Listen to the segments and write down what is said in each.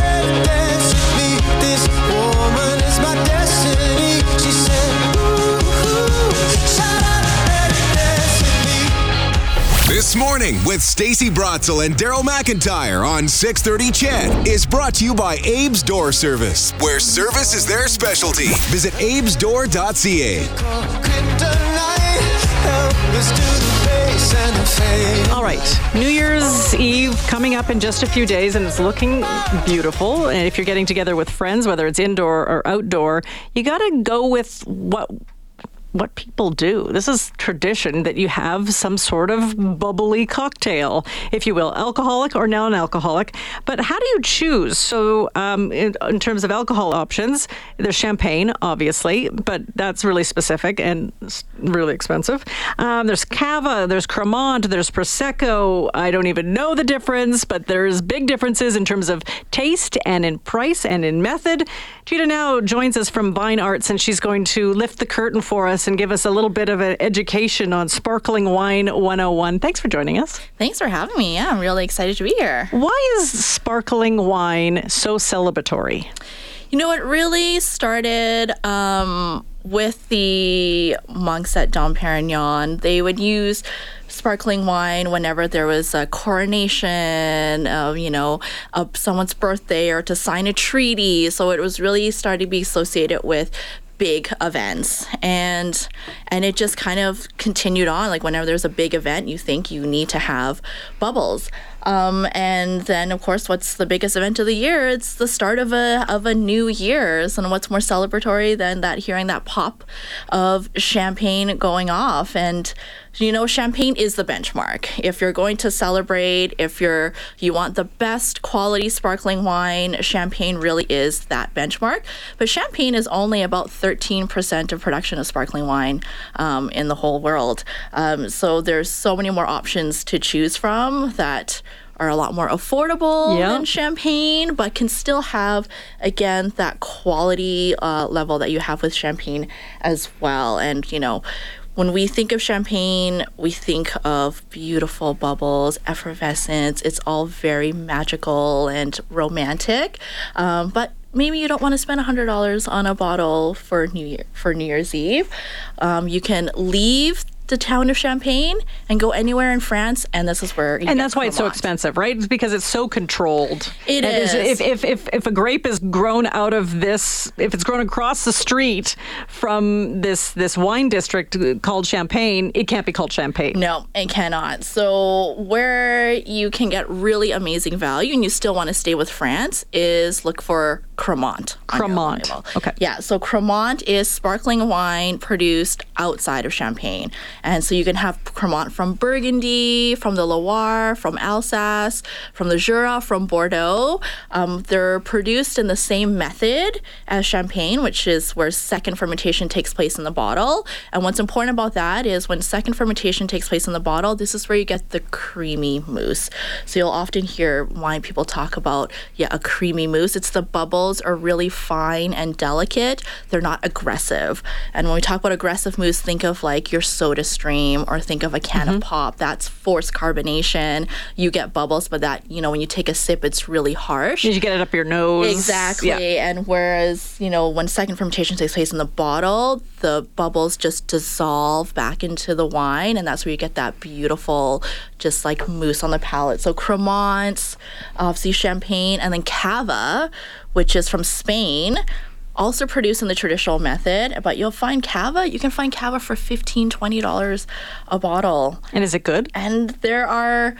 with me. This woman is my destiny. Said, ooh, shut up and dance with. This morning with Stacy Brotzel and Daryl McIntyre on 630 CHED is brought to you by Abe's Door Service, where service is their specialty. Visit abesdoor.ca. All right, New Year's Eve coming up in just a few days, and it's looking beautiful. And if you're getting together with friends, whether it's indoor or outdoor, you got to go with what what people do. This is tradition that you have some sort of bubbly cocktail, if you will, alcoholic or non-alcoholic. But how do you choose? So, um, in, in terms of alcohol options, there's champagne, obviously, but that's really specific and really expensive. Um, there's cava, there's cremant, there's prosecco. I don't even know the difference, but there's big differences in terms of taste and in price and in method. Cheata Nao joins us from Vine Arts, and she's going to lift the curtain for us and give us a little bit of an education on sparkling wine 101. Thanks for joining us. Thanks for having me. Yeah, I'm really excited to be here. Why is sparkling wine so celebratory? You know, it really started um, with the monks at Dom Perignon. They would use sparkling wine whenever there was a coronation, of, you know, of someone's birthday or to sign a treaty. So it was really starting to be associated with big events. And and it just kind of continued on. Like whenever there's a big event you think you need to have bubbles. Um, and then of course what's the biggest event of the year? It's the start of a of a new year's and what's more celebratory than that hearing that pop of champagne going off? And you know champagne is the benchmark if you're going to celebrate if you're you want the best quality sparkling wine champagne really is that benchmark but champagne is only about 13% of production of sparkling wine um, in the whole world um, so there's so many more options to choose from that are a lot more affordable Yeah. than champagne, but can still have, again, that quality uh, level that you have with champagne as well. And, you know, when we think of champagne, we think of beautiful bubbles, effervescence. It's all very magical and romantic. Um, but maybe you don't want to spend $100 on a bottle for New Year for New Year's Eve. Um, you can leave the town of Champagne and go anywhere in France, and this is where you And that's why it's so expensive, right? It's because it's so controlled. It And is. If, if, if, if a grape is grown out of this, if it's grown across the street from this this wine district called Champagne, it can't be called Champagne. No, it cannot. So where you can get really amazing value and you still want to stay with France is look for Cremant. Cremant. Okay. Yeah, so Cremant is sparkling wine produced outside of Champagne. And so you can have Cremant from Burgundy, from the Loire, from Alsace, from the Jura, from Bordeaux. Um, they're produced in the same method as Champagne, which is where second fermentation takes place in the bottle. And what's important about that is when second fermentation takes place in the bottle, this is where you get the creamy mousse. So you'll often hear wine people talk about, yeah, a creamy mousse. It's the bubbles are really fine and delicate. They're not aggressive. And when we talk about aggressive mousse, think of like your soda stream or think of a can of mm-hmm. pop. That's forced carbonation. You get bubbles, but that, you know, when you take a sip, it's really harsh. You get it up your nose. Exactly. Yeah. And whereas, you know, when second fermentation takes place in the bottle, the bubbles just dissolve back into the wine. And that's where you get that beautiful, just like mousse on the palate. So Cremant, obviously Champagne, and then Cava, which is from Spain. Also produced in the traditional method, but you'll find cava. You can find cava for $15, $20 a bottle And is it good? and there are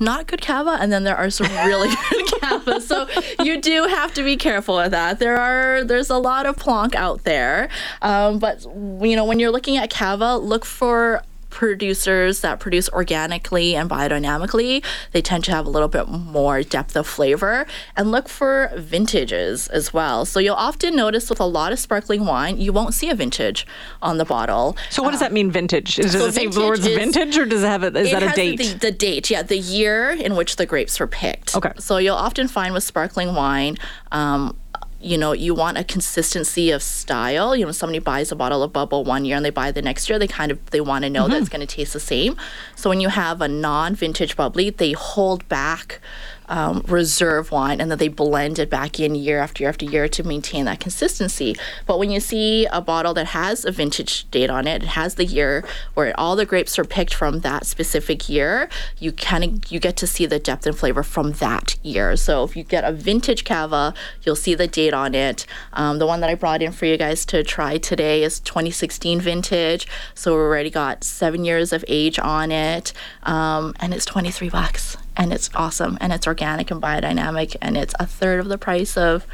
not good cava and then there are some really good cava so you do have to be careful with that there are there's a lot of plonk out there um, but you know when you're looking at cava look for producers that produce organically and biodynamically they tend to have a little bit more depth of flavor and look for vintages as well so you'll often notice with a lot of sparkling wine you won't see a vintage on the bottle So what does that mean, vintage? Is so it say the vintage words vintage or does it have a, is it that a date? The, the date, yeah, the year in which the grapes were picked. Okay. So you'll often find with sparkling wine, um, you know, you want a consistency of style. You know, somebody buys a bottle of bubble one year and they buy the next year, they kind of they want to know that it's mm-hmm. going to taste the same. So when you have a non-vintage bubbly, they hold back um, reserve wine and then they blend it back in year after year after year to maintain that consistency. But when you see a bottle that has a vintage date on it, it has the year where all the grapes are picked from that specific year, you kind of you get to see the depth and flavor from that year. So if you get a vintage cava, you'll see the date on it. Um, the one that I brought in for you guys to try today is 2016 vintage, so we already got seven years of age on it, um, and it's 23 bucks and it's awesome and it's organic and biodynamic and it's a third of the price of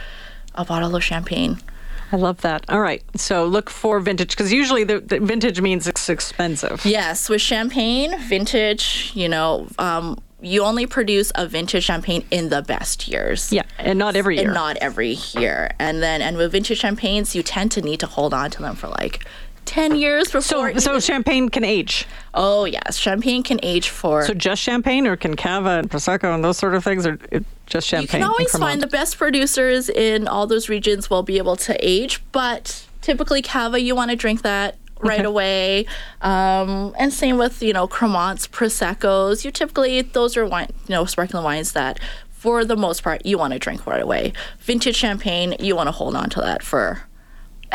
a bottle of champagne. I love that. All right. So look for vintage because usually the, the vintage means it's expensive. Yes, with champagne, vintage, you know, um, you only produce a vintage champagne in the best years. Yeah, and not every year. And not every year. And then, and with vintage champagnes, you tend to need to hold on to them for like 10 years before. so, so champagne can age. oh, yes. Champagne can age for. So just champagne, or can cava and prosecco and those sort of things, or just champagne? you can always find the best producers in all those regions will be able to age, but typically cava, you want to drink that right Okay. away. Um, and same with, you know, Cremants, Proseccos. You typically, those are wine, you know, sparkling wines that for the most part, you want to drink right away. Vintage champagne, you want to hold on to that for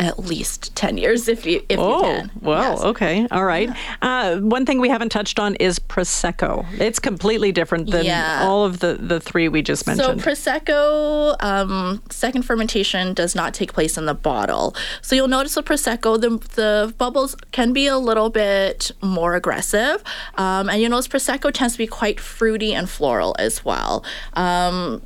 at least 10 years if you, if you Oh, can. well, Yes. okay. All right. Uh, one thing we haven't touched on is Prosecco. It's completely different than Yeah. all of the, the three we just mentioned. So prosecco, um, second fermentation does not take place in the bottle. So you'll notice with prosecco, the the bubbles can be a little bit more aggressive, um, and you notice prosecco tends to be quite fruity and floral as well. Um,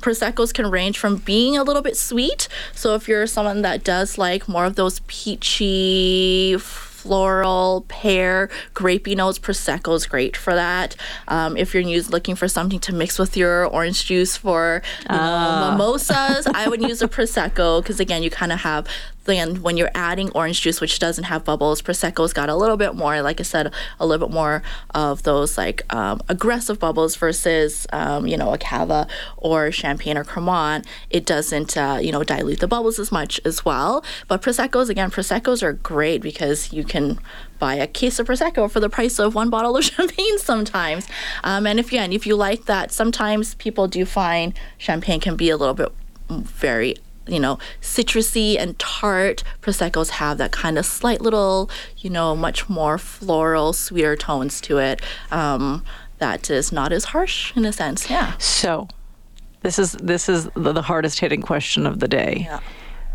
Proseccos can range from being a little bit sweet. So if you're someone that does like more of those peachy, floral, pear, grapey notes, Prosecco is great for that. Um, if you're looking for something to mix with your orange juice for you know, mimosas, I would use a Prosecco because again, you kind of have then when you're adding orange juice, which doesn't have bubbles, Prosecco's got a little bit more, like I said, a little bit more of those like um, aggressive bubbles versus, um, you know, a cava or champagne or Cremant. It doesn't, uh, you know, dilute the bubbles as much as well. But Prosecco's, again, Prosecco's are great because you can buy a case of Prosecco for the price of one bottle of champagne sometimes. Um, and if, again, if you like that, sometimes people do find champagne can be a little bit very you know, citrusy and tart. Proseccos have that kind of slight little, you know, much more floral, sweeter tones to it. Um, that is not as harsh in a sense. Yeah. so this is this is the, the hardest hitting question of the day. Yeah.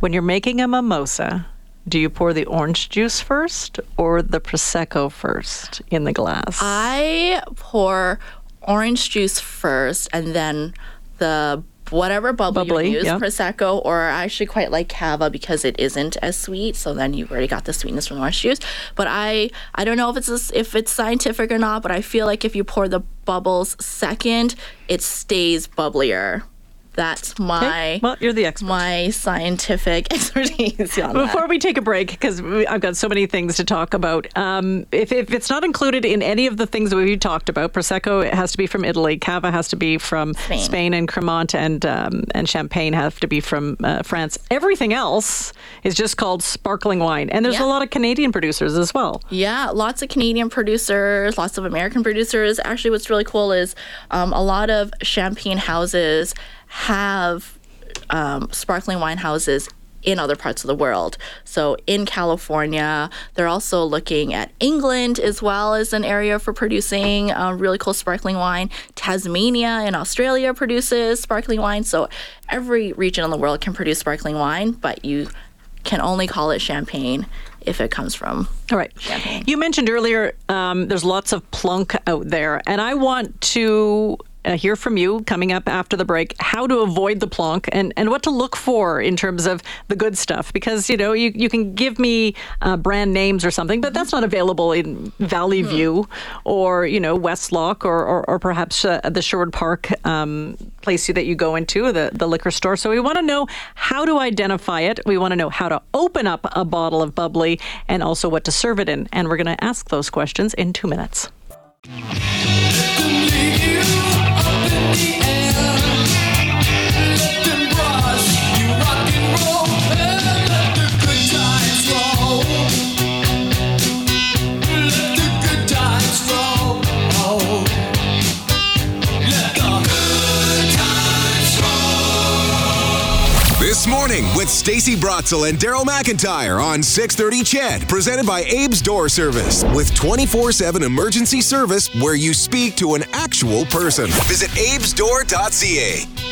When you're making a mimosa, do you pour the orange juice first or the prosecco first in the glass? I pour orange juice first and then the whatever bubble Bubbly, you use, yeah. prosecco, or I actually quite like cava because it isn't as sweet. So then you've already got the sweetness from the orange juice. But I I don't know if it's if it's scientific or not, but I feel like if you pour the bubbles second, it stays bubblier. That's my Okay, well, you're the expert. my scientific expertise on that. Before we take a break, because I've got so many things to talk about, um, if, if it's not included in any of the things that we've talked about, Prosecco it has to be from Italy, Cava has to be from Spain, and Cremant and, um, and Champagne have to be from uh, France. Everything else is just called sparkling wine. And there's Yeah. a lot of Canadian producers as well. Yeah, lots of Canadian producers, lots of American producers. Actually, what's really cool is um, a lot of champagne houses have um, sparkling wine houses in other parts of the world. So in California, they're also looking at England as well as an area for producing uh, really cool sparkling wine. Tasmania in Australia produces sparkling wine. So every region in the world can produce sparkling wine, but you can only call it champagne if it comes from All right. You mentioned earlier um, there's lots of plunk out there, and I want to uh, hear from you coming up after the break how to avoid the plonk and, and what to look for in terms of the good stuff. Because, you know, you, you can give me uh, brand names or something, but that's not available in Valley View or, you know, Westlock or, or, or perhaps uh, the Sherwood Park um, place that you go into, the, the liquor store. So we want to know how to identify it. We want to know how to open up a bottle of bubbly and also what to serve it in. And we're going to ask those questions in two minutes. With Stacy Brotzel and Daryl McIntyre on 630 CHED, presented by Abe's Door Service, with 24-7 emergency service where you speak to an actual person. Visit abesdoor.ca.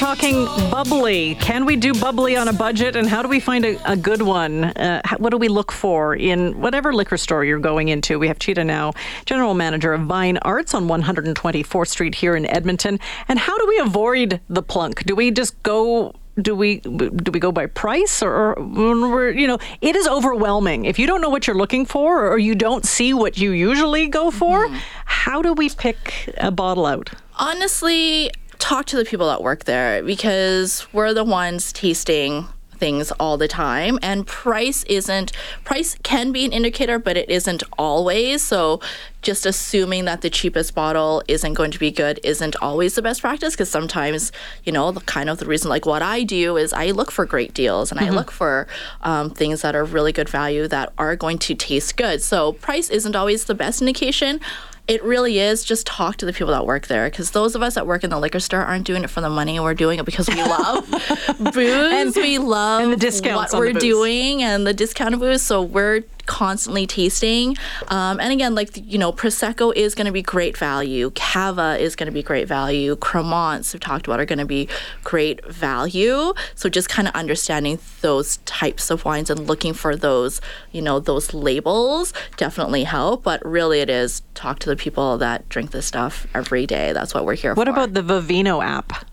talking bubbly. Can we do bubbly on a budget, and how do we find a, a good one? Uh, how- what do we look for in whatever liquor store you're going into? We have Cheata Nao, general manager of Vine Arts on 124th Street here in Edmonton. And how do we avoid the plunk? Do we just go? Do we do we go by price or, or when we're you know it is overwhelming if you don't know what you're looking for or you don't see what you usually go for. How do we pick a bottle out? honestly talk to the people that work there because we're the ones tasting things all the time. And price isn't price can be an indicator but it isn't always. So just assuming that the cheapest bottle isn't going to be good isn't always the best practice because sometimes you know the kind of the reason like what i do is i look for great deals and i look for um, things that are really good value that are going to taste good. So price isn't always the best indication it really is just talk to the people that work there because those of us that work in the liquor store aren't doing it for the money and we're doing it because we love booze. And we love and the discounts what we're doing and the discounted booze so we're constantly tasting. Um, and again like you know prosecco is going to be great value. Cava is going to be great value. Cremants we've talked about are going to be great value. So just kind of understanding those types of wines and looking for those you know those labels definitely help. But really it is talk to the people that drink this stuff every day. That's what we're here What for. What about the Vivino app?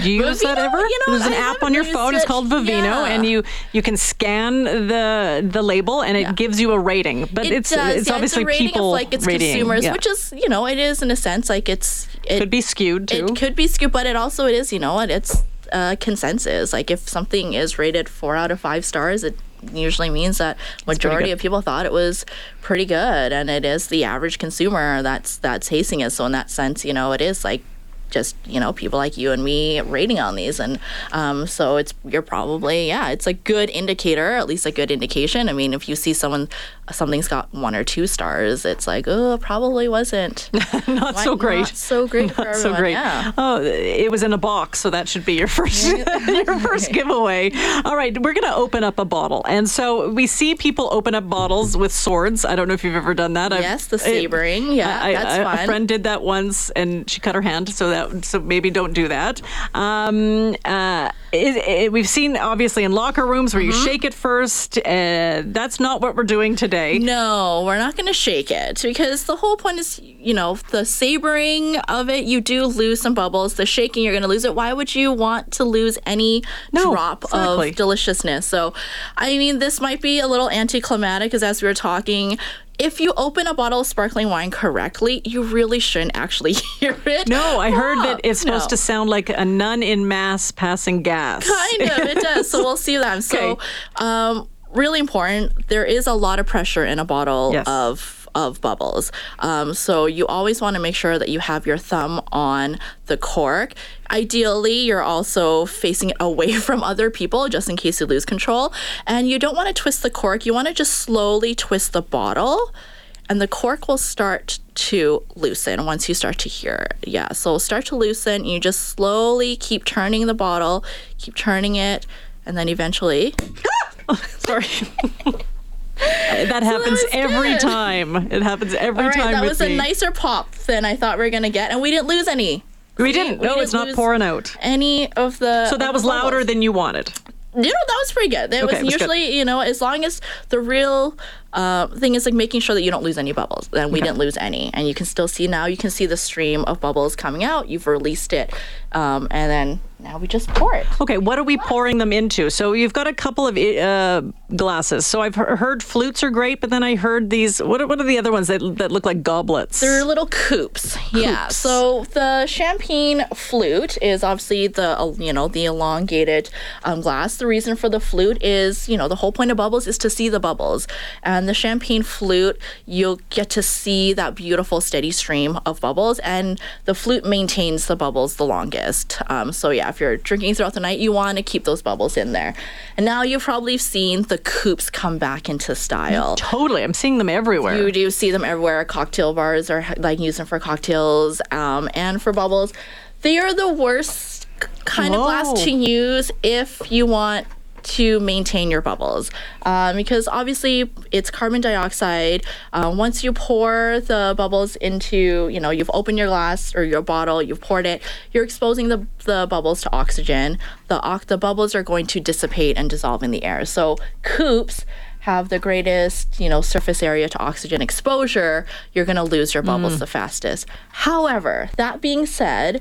Do you use that ever? you know, There's an I app on your phone. It's called Vivino, Yeah. and you you can scan the the label, and it gives you a rating. But it it's does. it's yeah, obviously it's people of like it's rating. consumers, yeah. which is you know it is in a sense like it's it could be skewed too. it could be skewed, but it also it is you know what it's uh, consensus. Like if something is rated four out of five stars, it usually means that majority of people thought it was pretty good, and it is the average consumer that's that's tasting it. So in that sense, you know, it is like just you know people like you and me rating on these and um, so it's you're probably yeah it's a good indicator at least a good indication i mean if you see someone something's got one or two stars it's like oh probably wasn't not so great. not so great for Not so great. yeah. Oh, it was in a box, so that should be your first your first giveaway. All right, we're going to open up a bottle, and so we see people open up bottles with swords. I don't know if you've ever done that. I've- Yes, the it- sabering. Yeah, I- that's I- fun. A friend did that once, and she cut her hand. So that so maybe don't do that. Um, uh, it, it- we've seen obviously in locker rooms where you Mm-hmm. shake it first. Uh, that's not what we're doing today. No, we're not going to shake it because the whole point is, you know, the sabering of it, you do lose some bubbles. The shaking, you're going to lose it. Why would you want to lose any No, drop exactly. of deliciousness? So, I mean, this might be a little anticlimactic because as we were talking, if you open a bottle of sparkling wine correctly, you really shouldn't actually hear it. No, I heard that it's supposed No. to sound like a nun in mass passing gas. kind of it does so we'll see that so um really important there is a lot of pressure in a bottle Yes. of of bubbles um, so you always want to make sure that you have your thumb on the cork ideally you're also facing it away from other people just in case you lose control and you don't want to twist the cork you want to just slowly twist the bottle and the cork will start to loosen once you start to hear it. Yeah, so start to loosen. You just slowly keep turning the bottle, keep turning it, and then eventually, Sorry. that happens was every good. time. It happens every all right, time that was me. a nicer pop than I thought we were gonna get, and we didn't lose any. we didn't. we no, didn't it's not pouring out. Any of the So that was louder than you wanted. you know that was pretty good. That Okay, it was was good. usually you know as long as the real uh, thing is like making sure that you don't lose any bubbles. Then we didn't lose any, and you can still see now. You can see the stream of bubbles coming out. You've released it, um, and then now we just pour it. Okay, what are we pouring them into? So you've got a couple of uh, glasses. So I've he- heard flutes are great, but then I heard these. What are, what are the other ones that, that look like goblets? They're little coupes. Yeah. So the champagne flute is obviously the uh, you know the elongated um, glass. The reason for the flute is you know the whole point of bubbles is to see the bubbles, and the champagne flute you'll get to see that beautiful steady stream of bubbles, and the flute maintains the bubbles the longest. Um, so yeah, if you're drinking throughout the night, you want to keep those bubbles in there. And now you've probably seen the coupes come back into style. Totally. I'm seeing them everywhere. You do see them everywhere. Cocktail bars are like use them for cocktails um, and for bubbles. They are the worst kind of glass to use if you want to maintain your bubbles um, because obviously it's carbon dioxide uh, once you pour the bubbles into you know you've opened your glass or your bottle you've poured it you're exposing the, the bubbles to oxygen the, the bubbles are going to dissipate and dissolve in the air so coupes have the greatest, you know, surface area to oxygen exposure, you're going to lose your Mm. bubbles the fastest. However, that being said,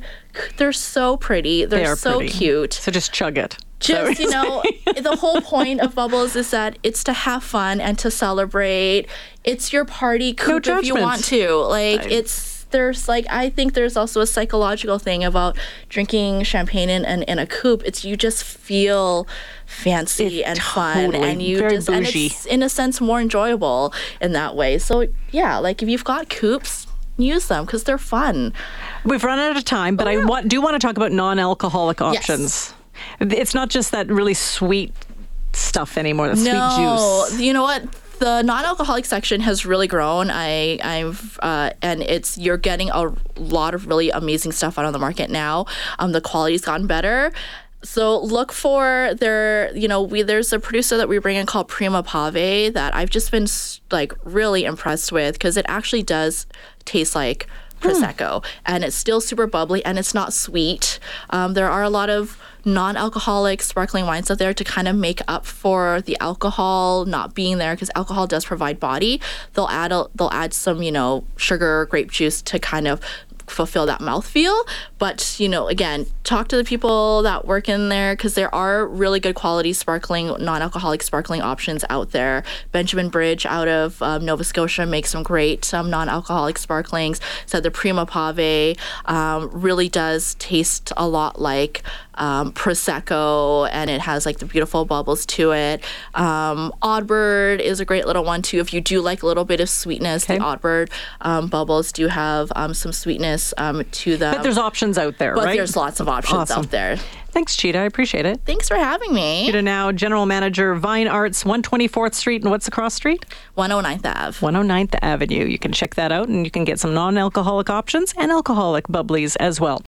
they're so pretty. They're They are so pretty. cute. So just chug it. Just, you know, the whole point of bubbles is that it's to have fun and to celebrate. It's your party coop if you want to. Like it's there's like I think there's also a psychological thing about drinking champagne in, in, in a coupe. It's you just feel fancy and fun totally. and you just and it's in a sense more enjoyable in that way. So yeah, like if you've got coupes, use them because they're fun. We've run out of time, but oh, I want, do want to talk about non-alcoholic options. It's not just that really sweet stuff anymore. The no, sweet juice. you know what? The non-alcoholic section has really grown. I, I've, uh, and it's you're getting a lot of really amazing stuff out on the market now. Um, the quality's gotten better. So look for their, you know, we there's a producer that we bring in called Prima Pave that I've just been like really impressed with because it actually does taste like prosecco and it's still super bubbly and it's not sweet. Um, there are a lot of non-alcoholic sparkling wines out there to kind of make up for the alcohol not being there because alcohol does provide body. They'll add a, they'll add some you know sugar, grape juice to kind of fulfill that mouth feel. But, you know, again, talk to the people that work in there because there are really good quality sparkling, non alcoholic sparkling options out there. Benjamin Bridge out of um, Nova Scotia makes some great um, non alcoholic sparklings. So the Prima Pave um, really does taste a lot like um, Prosecco and it has like the beautiful bubbles to it. Um, Oddbird is a great little one too. If you do like a little bit of sweetness, the Okay. Oddbird um, bubbles do have um, some sweetness um, to them. But there's options out there, But right? there's lots of options Awesome. out there. Thanks, Cheata. I appreciate it. Thanks for having me. Cheata Nao, General Manager, Vine Arts, 124th Street, and what's the cross street? 109th Ave. 109th Avenue. You can check that out and you can get some non alcoholic options and alcoholic bubblies as well.